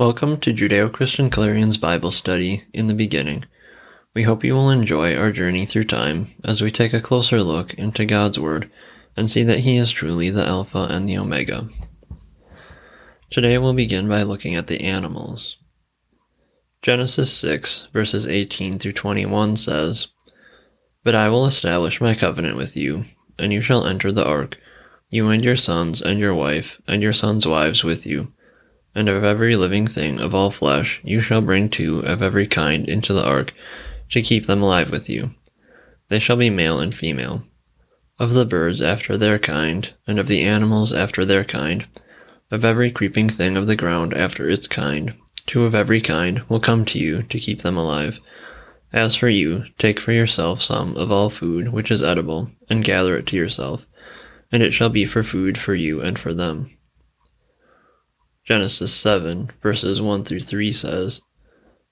Welcome to Judeo Christian Clarion's Bible study in the beginning. We hope you will enjoy our journey through time as we take a closer look into God's Word and see that He is truly the Alpha and the Omega. Today we'll begin by looking at the animals. Genesis 6, verses 18 through 21 says, But I will establish my covenant with you, and you shall enter the ark, you and your sons and your wife, and your sons' wives with you and of every living thing of all flesh you shall bring two of every kind into the ark, to keep them alive with you. They shall be male and female. Of the birds after their kind, and of the animals after their kind, of every creeping thing of the ground after its kind, two of every kind will come to you to keep them alive. As for you, take for yourself some of all food which is edible, and gather it to yourself, and it shall be for food for you and for them. Genesis 7, verses 1 through 3 says,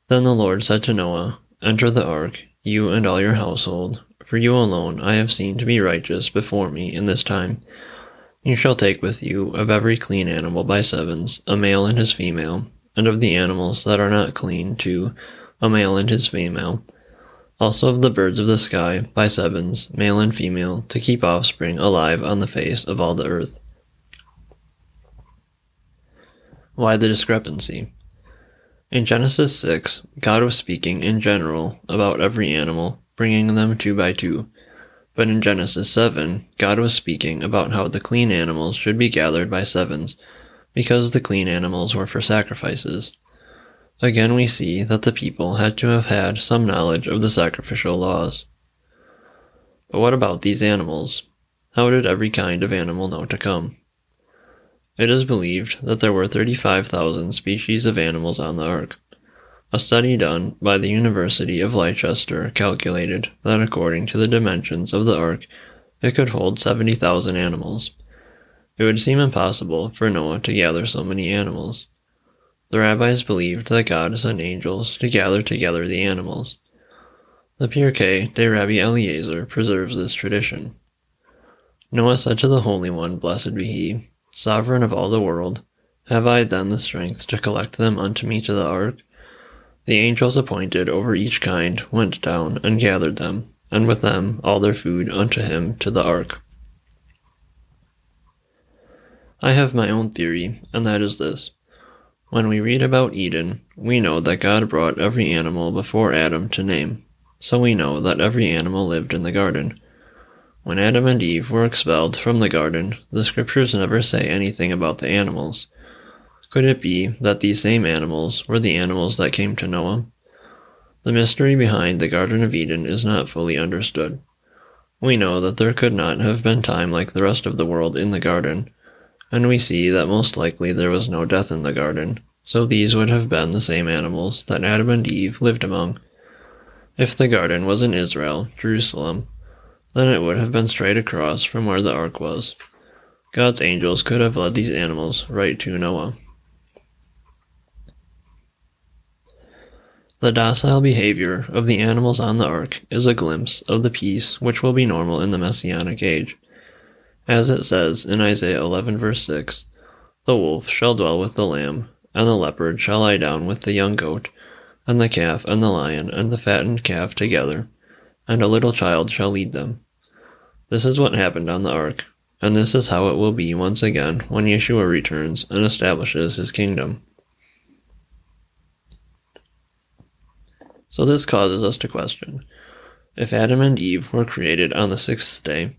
Then the Lord said to Noah, Enter the ark, you and all your household, for you alone I have seen to be righteous before me in this time. You shall take with you of every clean animal by sevens, a male and his female, and of the animals that are not clean, two, a male and his female. Also of the birds of the sky by sevens, male and female, to keep offspring alive on the face of all the earth. Why the discrepancy? In Genesis 6, God was speaking in general about every animal, bringing them two by two. But in Genesis 7, God was speaking about how the clean animals should be gathered by sevens, because the clean animals were for sacrifices. Again, we see that the people had to have had some knowledge of the sacrificial laws. But what about these animals? How did every kind of animal know to come? It is believed that there were 35,000 species of animals on the ark. A study done by the University of Leicester calculated that according to the dimensions of the ark, it could hold 70,000 animals. It would seem impossible for Noah to gather so many animals. The rabbis believed that God sent angels to gather together the animals. The Pirkei de Rabbi Eliezer preserves this tradition. Noah said to the Holy One, blessed be he, sovereign of all the world, have I then the strength to collect them unto me to the ark? The angels appointed over each kind went down and gathered them, and with them all their food unto him to the ark. I have my own theory, and that is this. When we read about Eden, we know that God brought every animal before Adam to name, so we know that every animal lived in the garden. When Adam and Eve were expelled from the garden, the scriptures never say anything about the animals. Could it be that these same animals were the animals that came to Noah? The mystery behind the Garden of Eden is not fully understood. We know that there could not have been time like the rest of the world in the garden, and we see that most likely there was no death in the garden, so these would have been the same animals that Adam and Eve lived among. If the garden was in Israel, Jerusalem, then it would have been straight across from where the ark was. God's angels could have led these animals right to Noah. The docile behavior of the animals on the ark is a glimpse of the peace which will be normal in the Messianic age. As it says in Isaiah 11, verse 6, The wolf shall dwell with the lamb, and the leopard shall lie down with the young goat, and the calf and the lion and the fattened calf together, and a little child shall lead them. This is what happened on the ark, and this is how it will be once again when Yeshua returns and establishes his kingdom. So this causes us to question if Adam and Eve were created on the sixth day,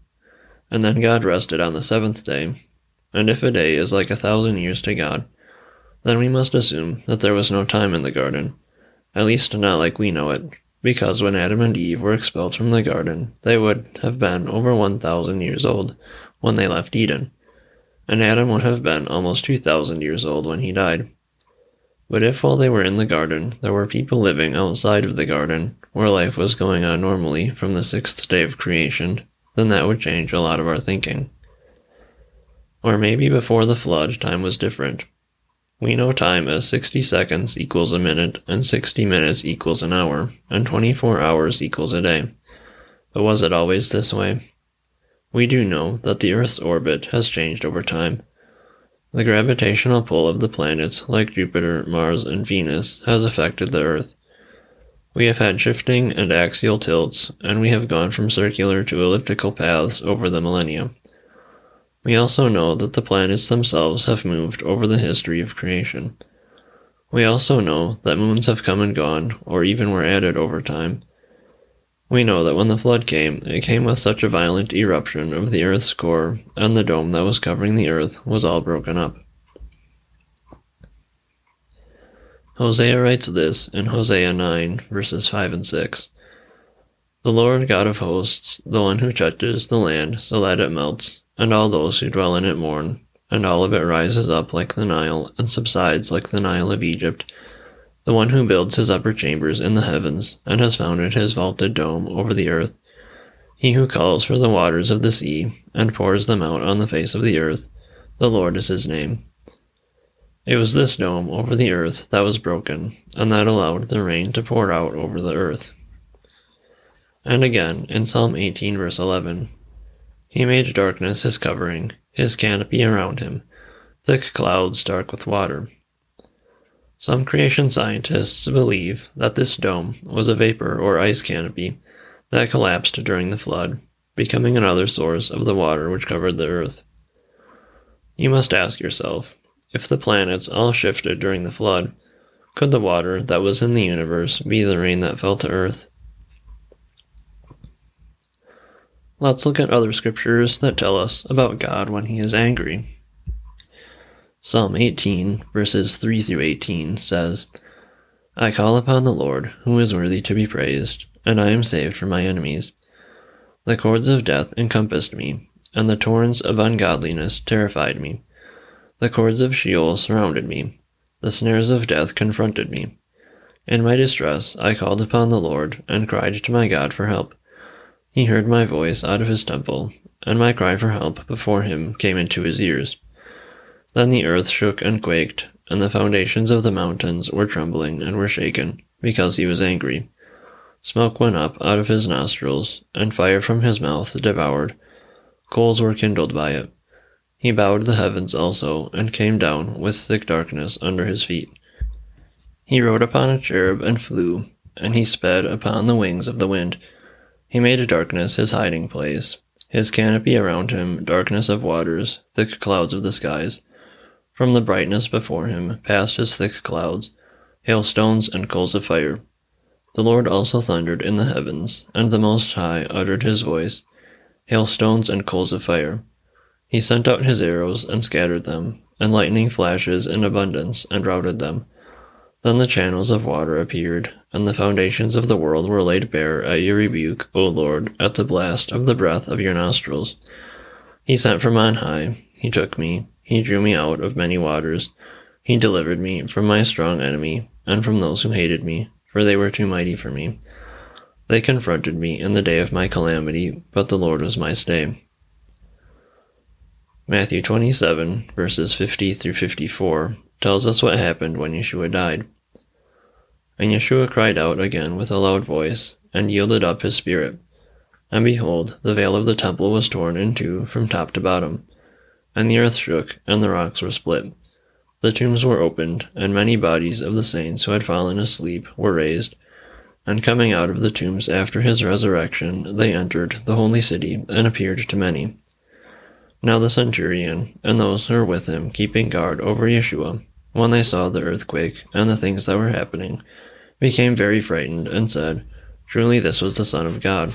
and then God rested on the seventh day, and if a day is like a thousand years to God, then we must assume that there was no time in the garden, at least not like we know it, because when Adam and Eve were expelled from the garden, they would have been over 1,000 years old when they left Eden, and Adam would have been almost 2,000 years old when he died. But if while they were in the garden, there were people living outside of the garden, where life was going on normally from the sixth day of creation, then that would change a lot of our thinking. Or maybe before the flood, time was different, we know time as 60 seconds equals a minute, and 60 minutes equals an hour, and 24 hours equals a day. But was it always this way? We do know that the Earth's orbit has changed over time. The gravitational pull of the planets, like Jupiter, Mars, and Venus, has affected the Earth. We have had shifting and axial tilts, and we have gone from circular to elliptical paths over the millennia. We also know that the planets themselves have moved over the history of creation. We also know that moons have come and gone, or even were added over time. We know that when the flood came, it came with such a violent eruption of the earth's core, and the dome that was covering the earth was all broken up. Hosea writes this in Hosea 9, verses 5 and 6. The Lord God of hosts, the one who touches the land so that it melts, and all those who dwell in it mourn, and all of it rises up like the Nile, and subsides like the Nile of Egypt, the one who builds his upper chambers in the heavens, and has founded his vaulted dome over the earth, he who calls for the waters of the sea, and pours them out on the face of the earth, the Lord is his name. It was this dome over the earth that was broken, and that allowed the rain to pour out over the earth. And again, in Psalm 18, verse 11, He made darkness his covering, his canopy around him, thick clouds dark with water. Some creation scientists believe that this dome was a vapor or ice canopy that collapsed during the flood, becoming another source of the water which covered the earth. You must ask yourself, if the planets all shifted during the flood, could the water that was in the universe be the rain that fell to earth? Let's look at other scriptures that tell us about God when he is angry. Psalm 18, verses 3 through 18 says, I call upon the Lord, who is worthy to be praised, and I am saved from my enemies. The cords of death encompassed me, and the torrents of ungodliness terrified me. The cords of Sheol surrounded me. The snares of death confronted me. In my distress, I called upon the Lord and cried to my God for help. He heard my voice out of his temple, and my cry for help before him came into his ears. Then the earth shook and quaked, and the foundations of the mountains were trembling and were shaken, because he was angry. Smoke went up out of his nostrils, and fire from his mouth devoured. Coals were kindled by it. He bowed the heavens also, and came down with thick darkness under his feet. He rode upon a cherub and flew, and he sped upon the wings of the wind. He made darkness his hiding place, his canopy around him, darkness of waters, thick clouds of the skies. From the brightness before him passed his thick clouds, hailstones and coals of fire. The Lord also thundered in the heavens, and the Most High uttered his voice, hailstones and coals of fire. He sent out his arrows and scattered them, and lightning flashes in abundance and routed them. Then the channels of water appeared, and the foundations of the world were laid bare at your rebuke, O Lord, at the blast of the breath of your nostrils. He sent from on high, he took me, he drew me out of many waters. He delivered me from my strong enemy, and from those who hated me, for they were too mighty for me. They confronted me in the day of my calamity, but the Lord was my stay. Matthew 27, verses 50 through 54, tells us what happened when Yeshua died. And Yeshua cried out again with a loud voice, and yielded up his spirit. And behold, the veil of the temple was torn in two from top to bottom, and the earth shook, and the rocks were split. The tombs were opened, and many bodies of the saints who had fallen asleep were raised. And coming out of the tombs after his resurrection, they entered the holy city and appeared to many. Now the centurion and those who were with him keeping guard over Yeshua, when they saw the earthquake and the things that were happening, became very frightened and said, Truly this was the Son of God.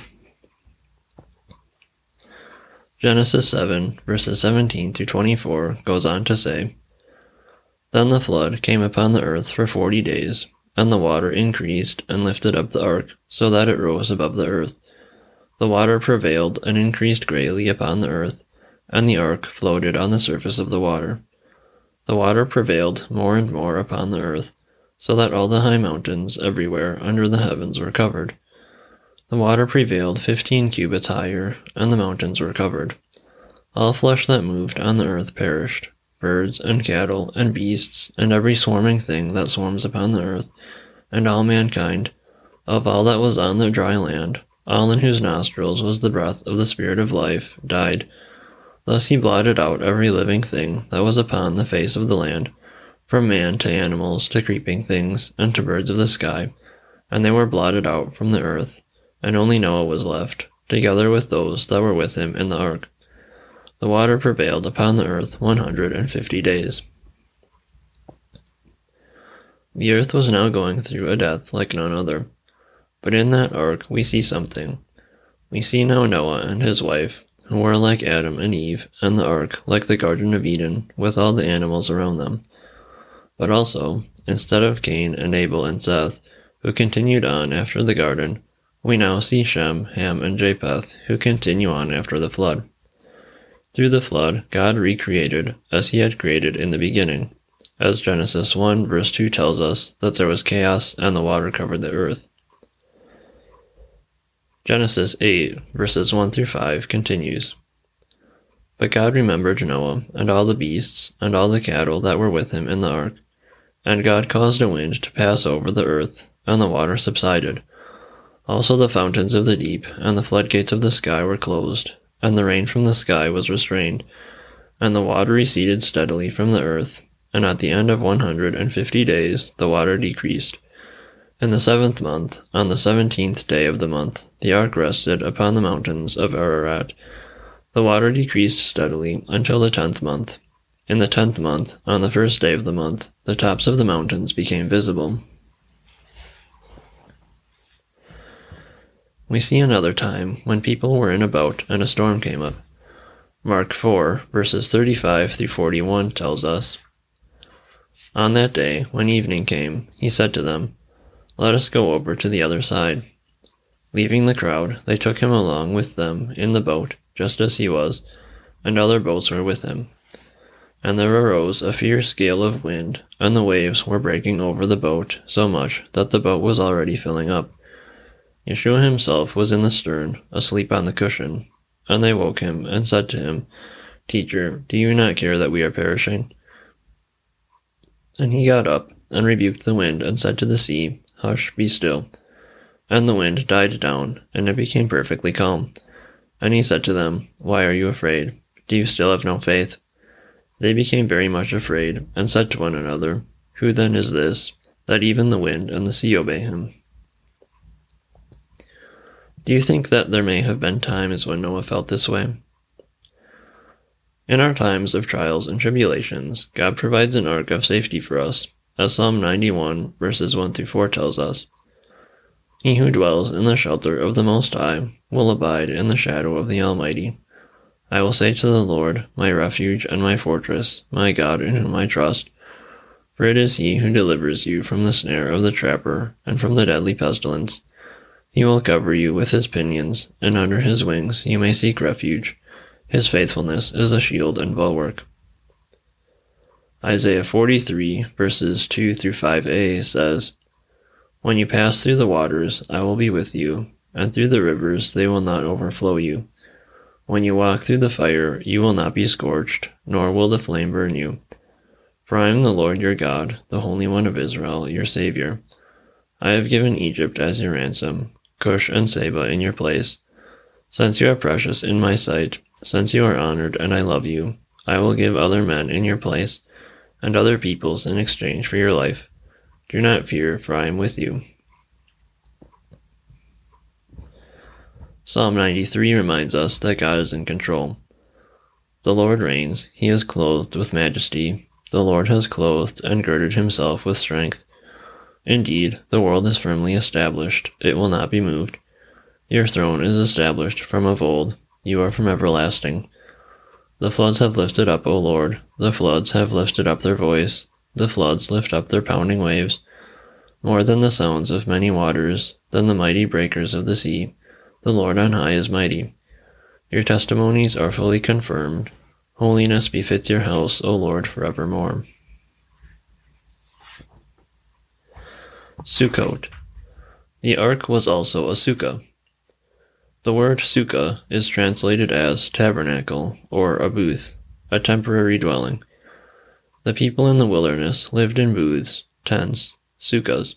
Genesis 7, verses 17 through 24 goes on to say, Then the flood came upon the earth for forty days, and the water increased and lifted up the ark, so that it rose above the earth. The water prevailed and increased greatly upon the earth, and the ark floated on the surface of the water. The water prevailed more and more upon the earth, so that all the high mountains everywhere under the heavens were covered. The water prevailed fifteen cubits higher, and the mountains were covered. All flesh that moved on the earth perished birds, and cattle, and beasts, and every swarming thing that swarms upon the earth, and all mankind, of all that was on the dry land, all in whose nostrils was the breath of the Spirit of life, died Thus he blotted out every living thing that was upon the face of the land, from man to animals to creeping things, and to birds of the sky, and they were blotted out from the earth, and only Noah was left, together with those that were with him in the ark. The water prevailed upon the earth one hundred and fifty days. The earth was now going through a death like none other. But in that ark we see something. We see now Noah and his wife, who were like Adam and Eve, and the ark like the Garden of Eden, with all the animals around them. But also, instead of Cain and Abel and Seth, who continued on after the garden, we now see Shem, Ham, and Japheth, who continue on after the flood. Through the flood, God recreated as he had created in the beginning, as Genesis 1 verse 2 tells us that there was chaos and the water covered the earth. Genesis 8, verses 1 through 5 continues. But God remembered Noah, and all the beasts, and all the cattle that were with him in the ark. And God caused a wind to pass over the earth, and the water subsided. Also the fountains of the deep, and the floodgates of the sky were closed, and the rain from the sky was restrained, and the water receded steadily from the earth, and at the end of one hundred and fifty days the water decreased. In the seventh month, on the seventeenth day of the month, the ark rested upon the mountains of Ararat. The water decreased steadily until the tenth month. In the tenth month, on the first day of the month, the tops of the mountains became visible. We see another time when people were in a boat and a storm came up. Mark 4, verses 35 through 41 tells us On that day, when evening came, he said to them, let us go over to the other side. Leaving the crowd, they took him along with them in the boat, just as he was, and other boats were with him. And there arose a fierce gale of wind, and the waves were breaking over the boat so much that the boat was already filling up. Yeshua himself was in the stern, asleep on the cushion. And they woke him, and said to him, Teacher, do you not care that we are perishing? And he got up, and rebuked the wind, and said to the sea, Hush, be still. And the wind died down, and it became perfectly calm. And he said to them, Why are you afraid? Do you still have no faith? They became very much afraid, and said to one another, Who then is this, that even the wind and the sea obey him? Do you think that there may have been times when Noah felt this way? In our times of trials and tribulations, God provides an ark of safety for us, as Psalm 91, verses 1 through 4 tells us. He who dwells in the shelter of the Most High will abide in the shadow of the Almighty. I will say to the Lord, my refuge and my fortress, my God in whom I trust. For it is he who delivers you from the snare of the trapper and from the deadly pestilence. He will cover you with his pinions, and under his wings you may seek refuge. His faithfulness is a shield and bulwark. Isaiah 43, verses 2 through 5a says, When you pass through the waters, I will be with you, and through the rivers, they will not overflow you. When you walk through the fire, you will not be scorched, nor will the flame burn you. For I am the Lord your God, the Holy One of Israel, your Savior. I have given Egypt as your ransom, Cush and Seba in your place. Since you are precious in my sight, since you are honored and I love you, I will give other men in your place and other peoples in exchange for your life. Do not fear, for I am with you. Psalm 93 reminds us that God is in control. The Lord reigns, he is clothed with majesty. The Lord has clothed and girded himself with strength. Indeed, the world is firmly established, it will not be moved. Your throne is established from of old, you are from everlasting. The floods have lifted up, O Lord, the floods have lifted up their voice, the floods lift up their pounding waves, more than the sounds of many waters, than the mighty breakers of the sea. The Lord on high is mighty. Your testimonies are fully confirmed. Holiness befits your house, O Lord, forevermore. Sukkot. The ark was also a sukkah. The word sukkah is translated as tabernacle or a booth, a temporary dwelling. The people in the wilderness lived in booths, tents, sukkahs.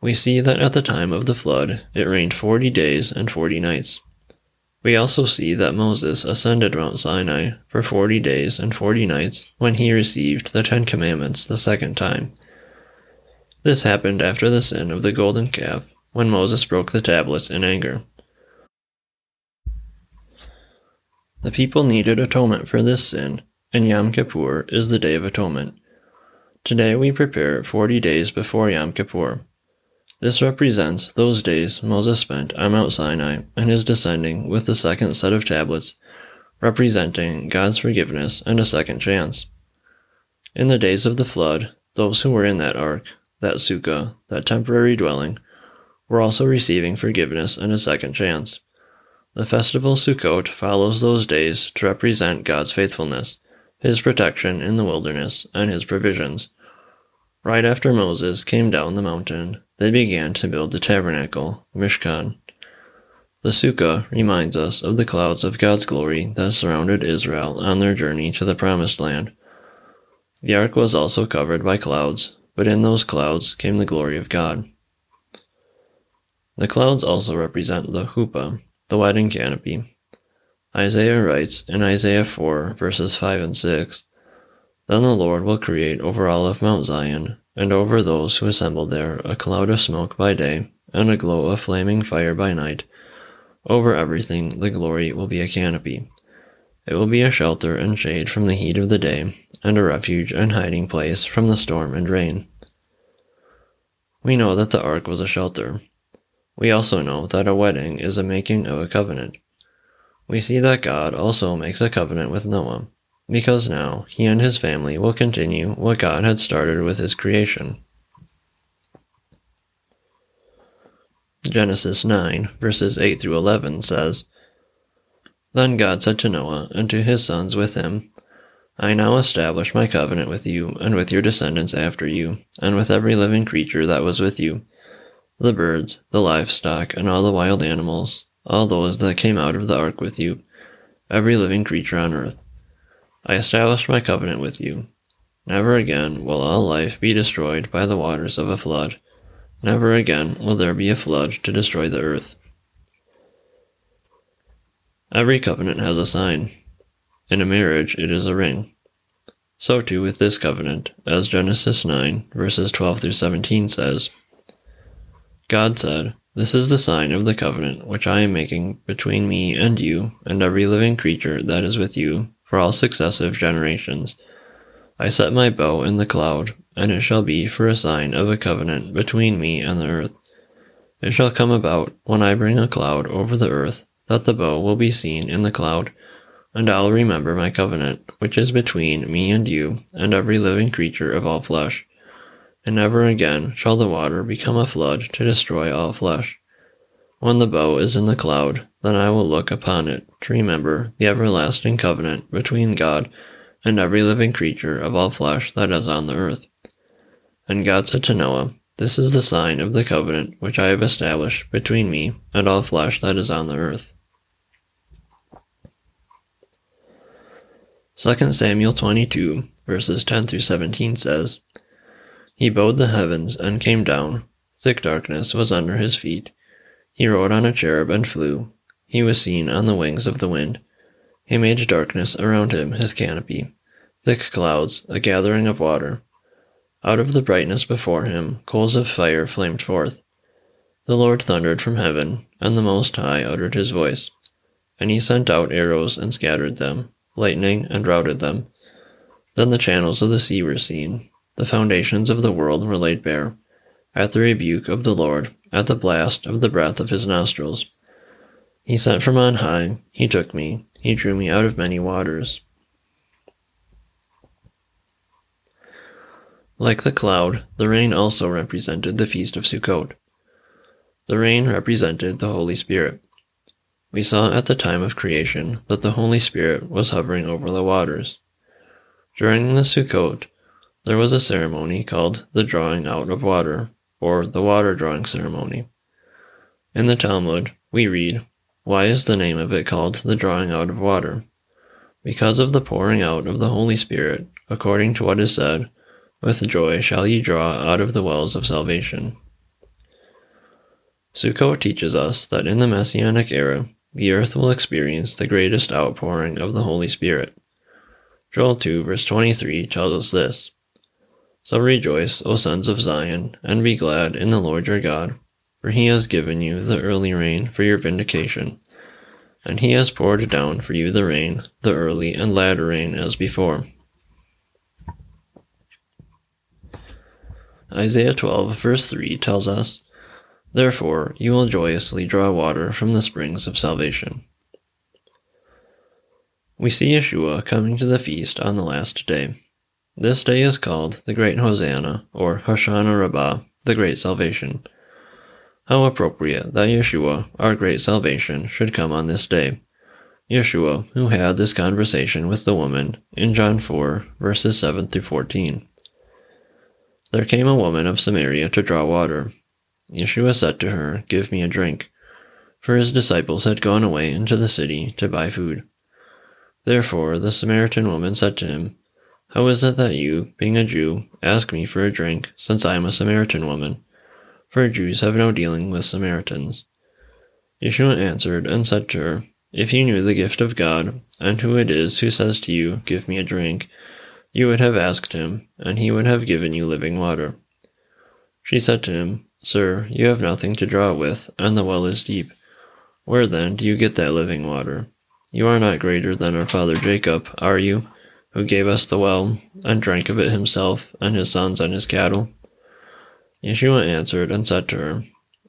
We see that at the time of the flood it rained forty days and forty nights. We also see that Moses ascended Mount Sinai for forty days and forty nights when he received the Ten Commandments the second time. This happened after the sin of the golden calf, when Moses broke the tablets in anger. The people needed atonement for this sin, and Yom Kippur is the Day of Atonement. Today we prepare 40 days before Yom Kippur. This represents those days Moses spent on Mount Sinai and his descending with the second set of tablets, representing God's forgiveness and a second chance. In the days of the flood, those who were in that ark, that sukkah, that temporary dwelling, were also receiving forgiveness and a second chance. The festival Sukkot follows those days to represent God's faithfulness, His protection in the wilderness, and His provisions. Right after Moses came down the mountain, they began to build the tabernacle, Mishkan. The Sukkah reminds us of the clouds of God's glory that surrounded Israel on their journey to the Promised Land. The ark was also covered by clouds, but in those clouds came the glory of God. The clouds also represent the chuppah, the wedding canopy. Isaiah writes in Isaiah 4, verses 5 and 6 Then the Lord will create over all of Mount Zion, and over those who assemble there, a cloud of smoke by day, and a glow of flaming fire by night. Over everything the glory will be a canopy. It will be a shelter and shade from the heat of the day, and a refuge and hiding place from the storm and rain. We know that the ark was a shelter, we also know that a wedding is a making of a covenant. We see that God also makes a covenant with Noah, because now he and his family will continue what God had started with his creation. Genesis 9, verses 8 through 11 says, Then God said to Noah and to his sons with him, I now establish my covenant with you and with your descendants after you, and with every living creature that was with you the birds, the livestock, and all the wild animals, all those that came out of the ark with you, every living creature on earth. I establish my covenant with you. Never again will all life be destroyed by the waters of a flood. Never again will there be a flood to destroy the earth. Every covenant has a sign. In a marriage, it is a ring. So too with this covenant, as Genesis 9, verses 12 through 17 says. God said, This is the sign of the covenant which I am making between me and you and every living creature that is with you for all successive generations. I set my bow in the cloud, and it shall be for a sign of a covenant between me and the earth. It shall come about when I bring a cloud over the earth that the bow will be seen in the cloud, and I'll remember my covenant, which is between me and you and every living creature of all flesh and never again shall the water become a flood to destroy all flesh. When the bow is in the cloud, then I will look upon it to remember the everlasting covenant between God and every living creature of all flesh that is on the earth. And God said to Noah, This is the sign of the covenant which I have established between me and all flesh that is on the earth. 2 Samuel 22, verses 10 through 17 says, he bowed the heavens and came down. Thick darkness was under his feet. He rode on a cherub and flew. He was seen on the wings of the wind. He made darkness around him his canopy, thick clouds, a gathering of water. Out of the brightness before him, coals of fire flamed forth. The Lord thundered from heaven, and the Most High uttered his voice. And he sent out arrows and scattered them, lightning and routed them. Then the channels of the sea were seen, the foundations of the world were laid bare, at the rebuke of the Lord, at the blast of the breath of his nostrils. He sent from on high, he took me, he drew me out of many waters. Like the cloud, the rain also represented the feast of Sukkot. The rain represented the Holy Spirit. We saw at the time of creation that the Holy Spirit was hovering over the waters. During the Sukkot, there was a ceremony called the drawing out of water, or the water drawing ceremony. In the Talmud, we read, Why is the name of it called the drawing out of water? Because of the pouring out of the Holy Spirit, according to what is said, With joy shall ye draw out of the wells of salvation. Sukkot teaches us that in the Messianic era, the earth will experience the greatest outpouring of the Holy Spirit. Joel 2, verse 23 tells us this So rejoice, O sons of Zion, and be glad in the Lord your God, for he has given you the early rain for your vindication, and he has poured down for you the rain, the early and latter rain as before. Isaiah 12, verse 3 tells us, Therefore you will joyously draw water from the springs of salvation. We see Yeshua coming to the feast on the last day. This day is called the Great Hosanna, or Hoshana Rabbah, the Great Salvation. How appropriate that Yeshua, our great salvation, should come on this day. Yeshua, who had this conversation with the woman in John 4, verses 7 through 14. There came a woman of Samaria to draw water. Yeshua said to her, Give me a drink. For his disciples had gone away into the city to buy food. Therefore the Samaritan woman said to him, How is it that you, being a Jew, ask me for a drink, since I am a Samaritan woman? For Jews have no dealing with Samaritans. Yeshua answered and said to her, If you knew the gift of God, and who it is who says to you, Give me a drink, you would have asked him, and he would have given you living water. She said to him, Sir, you have nothing to draw with, and the well is deep. Where then do you get that living water? You are not greater than our father Jacob, are you, who gave us the well, and drank of it himself, and his sons and his cattle? Yeshua answered and said to her,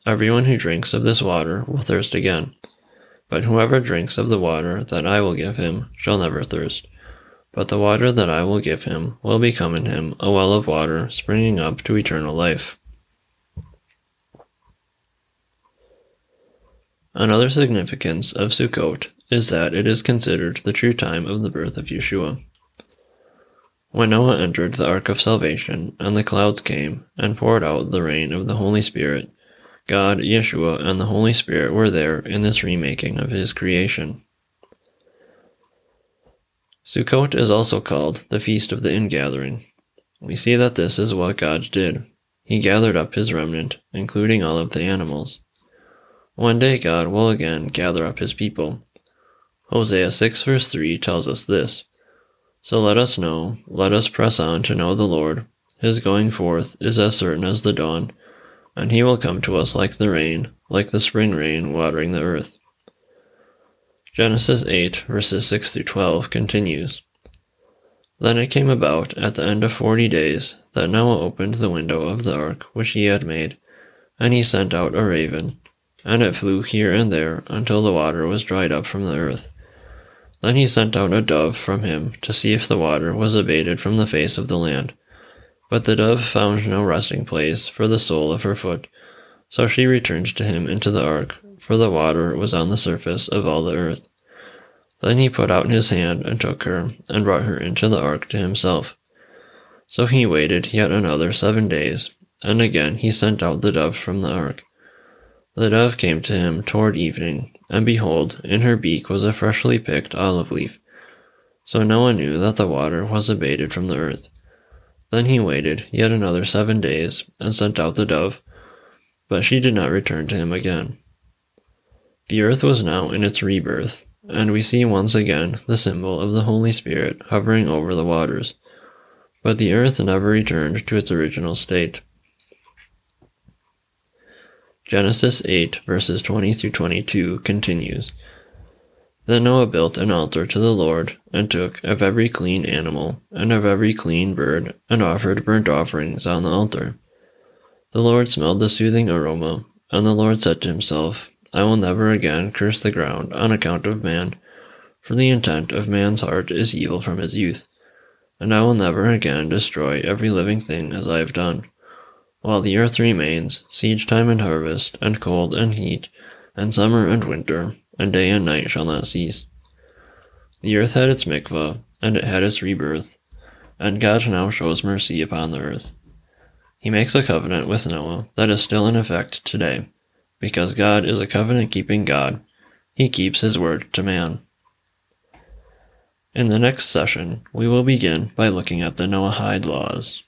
Everyone who drinks of this water will thirst again. But whoever drinks of the water that I will give him shall never thirst. But the water that I will give him will become in him a well of water springing up to eternal life. Another significance of Sukkot is that it is considered the true time of the birth of Yeshua. When Noah entered the ark of salvation, and the clouds came and poured out the rain of the Holy Spirit, God, Yeshua, and the Holy Spirit were there in this remaking of his creation. Sukkot is also called the Feast of the Ingathering. We see that this is what God did. He gathered up his remnant, including all of the animals. One day God will again gather up his people. Hosea 6 verse 3 tells us this. So let us know, let us press on to know the Lord. His going forth is as certain as the dawn, and he will come to us like the rain, like the spring rain watering the earth. Genesis 8, verses 6 through 12 continues. Then it came about at the end of forty days that Noah opened the window of the ark which he had made, and he sent out a raven, and it flew here and there until the water was dried up from the earth. Then he sent out a dove from him to see if the water was abated from the face of the land. But the dove found no resting place for the sole of her foot, so she returned to him into the ark, for the water was on the surface of all the earth. Then he put out his hand and took her, and brought her into the ark to himself. So he waited yet another seven days, and again he sent out the dove from the ark. The dove came to him toward evening, and behold, in her beak was a freshly picked olive leaf. So Noah knew that the water was abated from the earth. Then he waited yet another seven days, and sent out the dove, but she did not return to him again. The earth was now in its rebirth, and we see once again the symbol of the Holy Spirit hovering over the waters. But the earth never returned to its original state. Genesis 8, verses 20 through 22 continues. Then Noah built an altar to the Lord, and took of every clean animal, and of every clean bird, and offered burnt offerings on the altar. The Lord smelled the soothing aroma, and the Lord said to himself, I will never again curse the ground on account of man, for the intent of man's heart is evil from his youth. And I will never again destroy every living thing as I have done. While the earth remains, siege time and harvest, and cold and heat, and summer and winter, and day and night shall not cease. The earth had its mikvah, and it had its rebirth, and God now shows mercy upon the earth. He makes a covenant with Noah that is still in effect today because God is a covenant keeping God, he keeps his word to man. In the next session, we will begin by looking at the Noahide laws.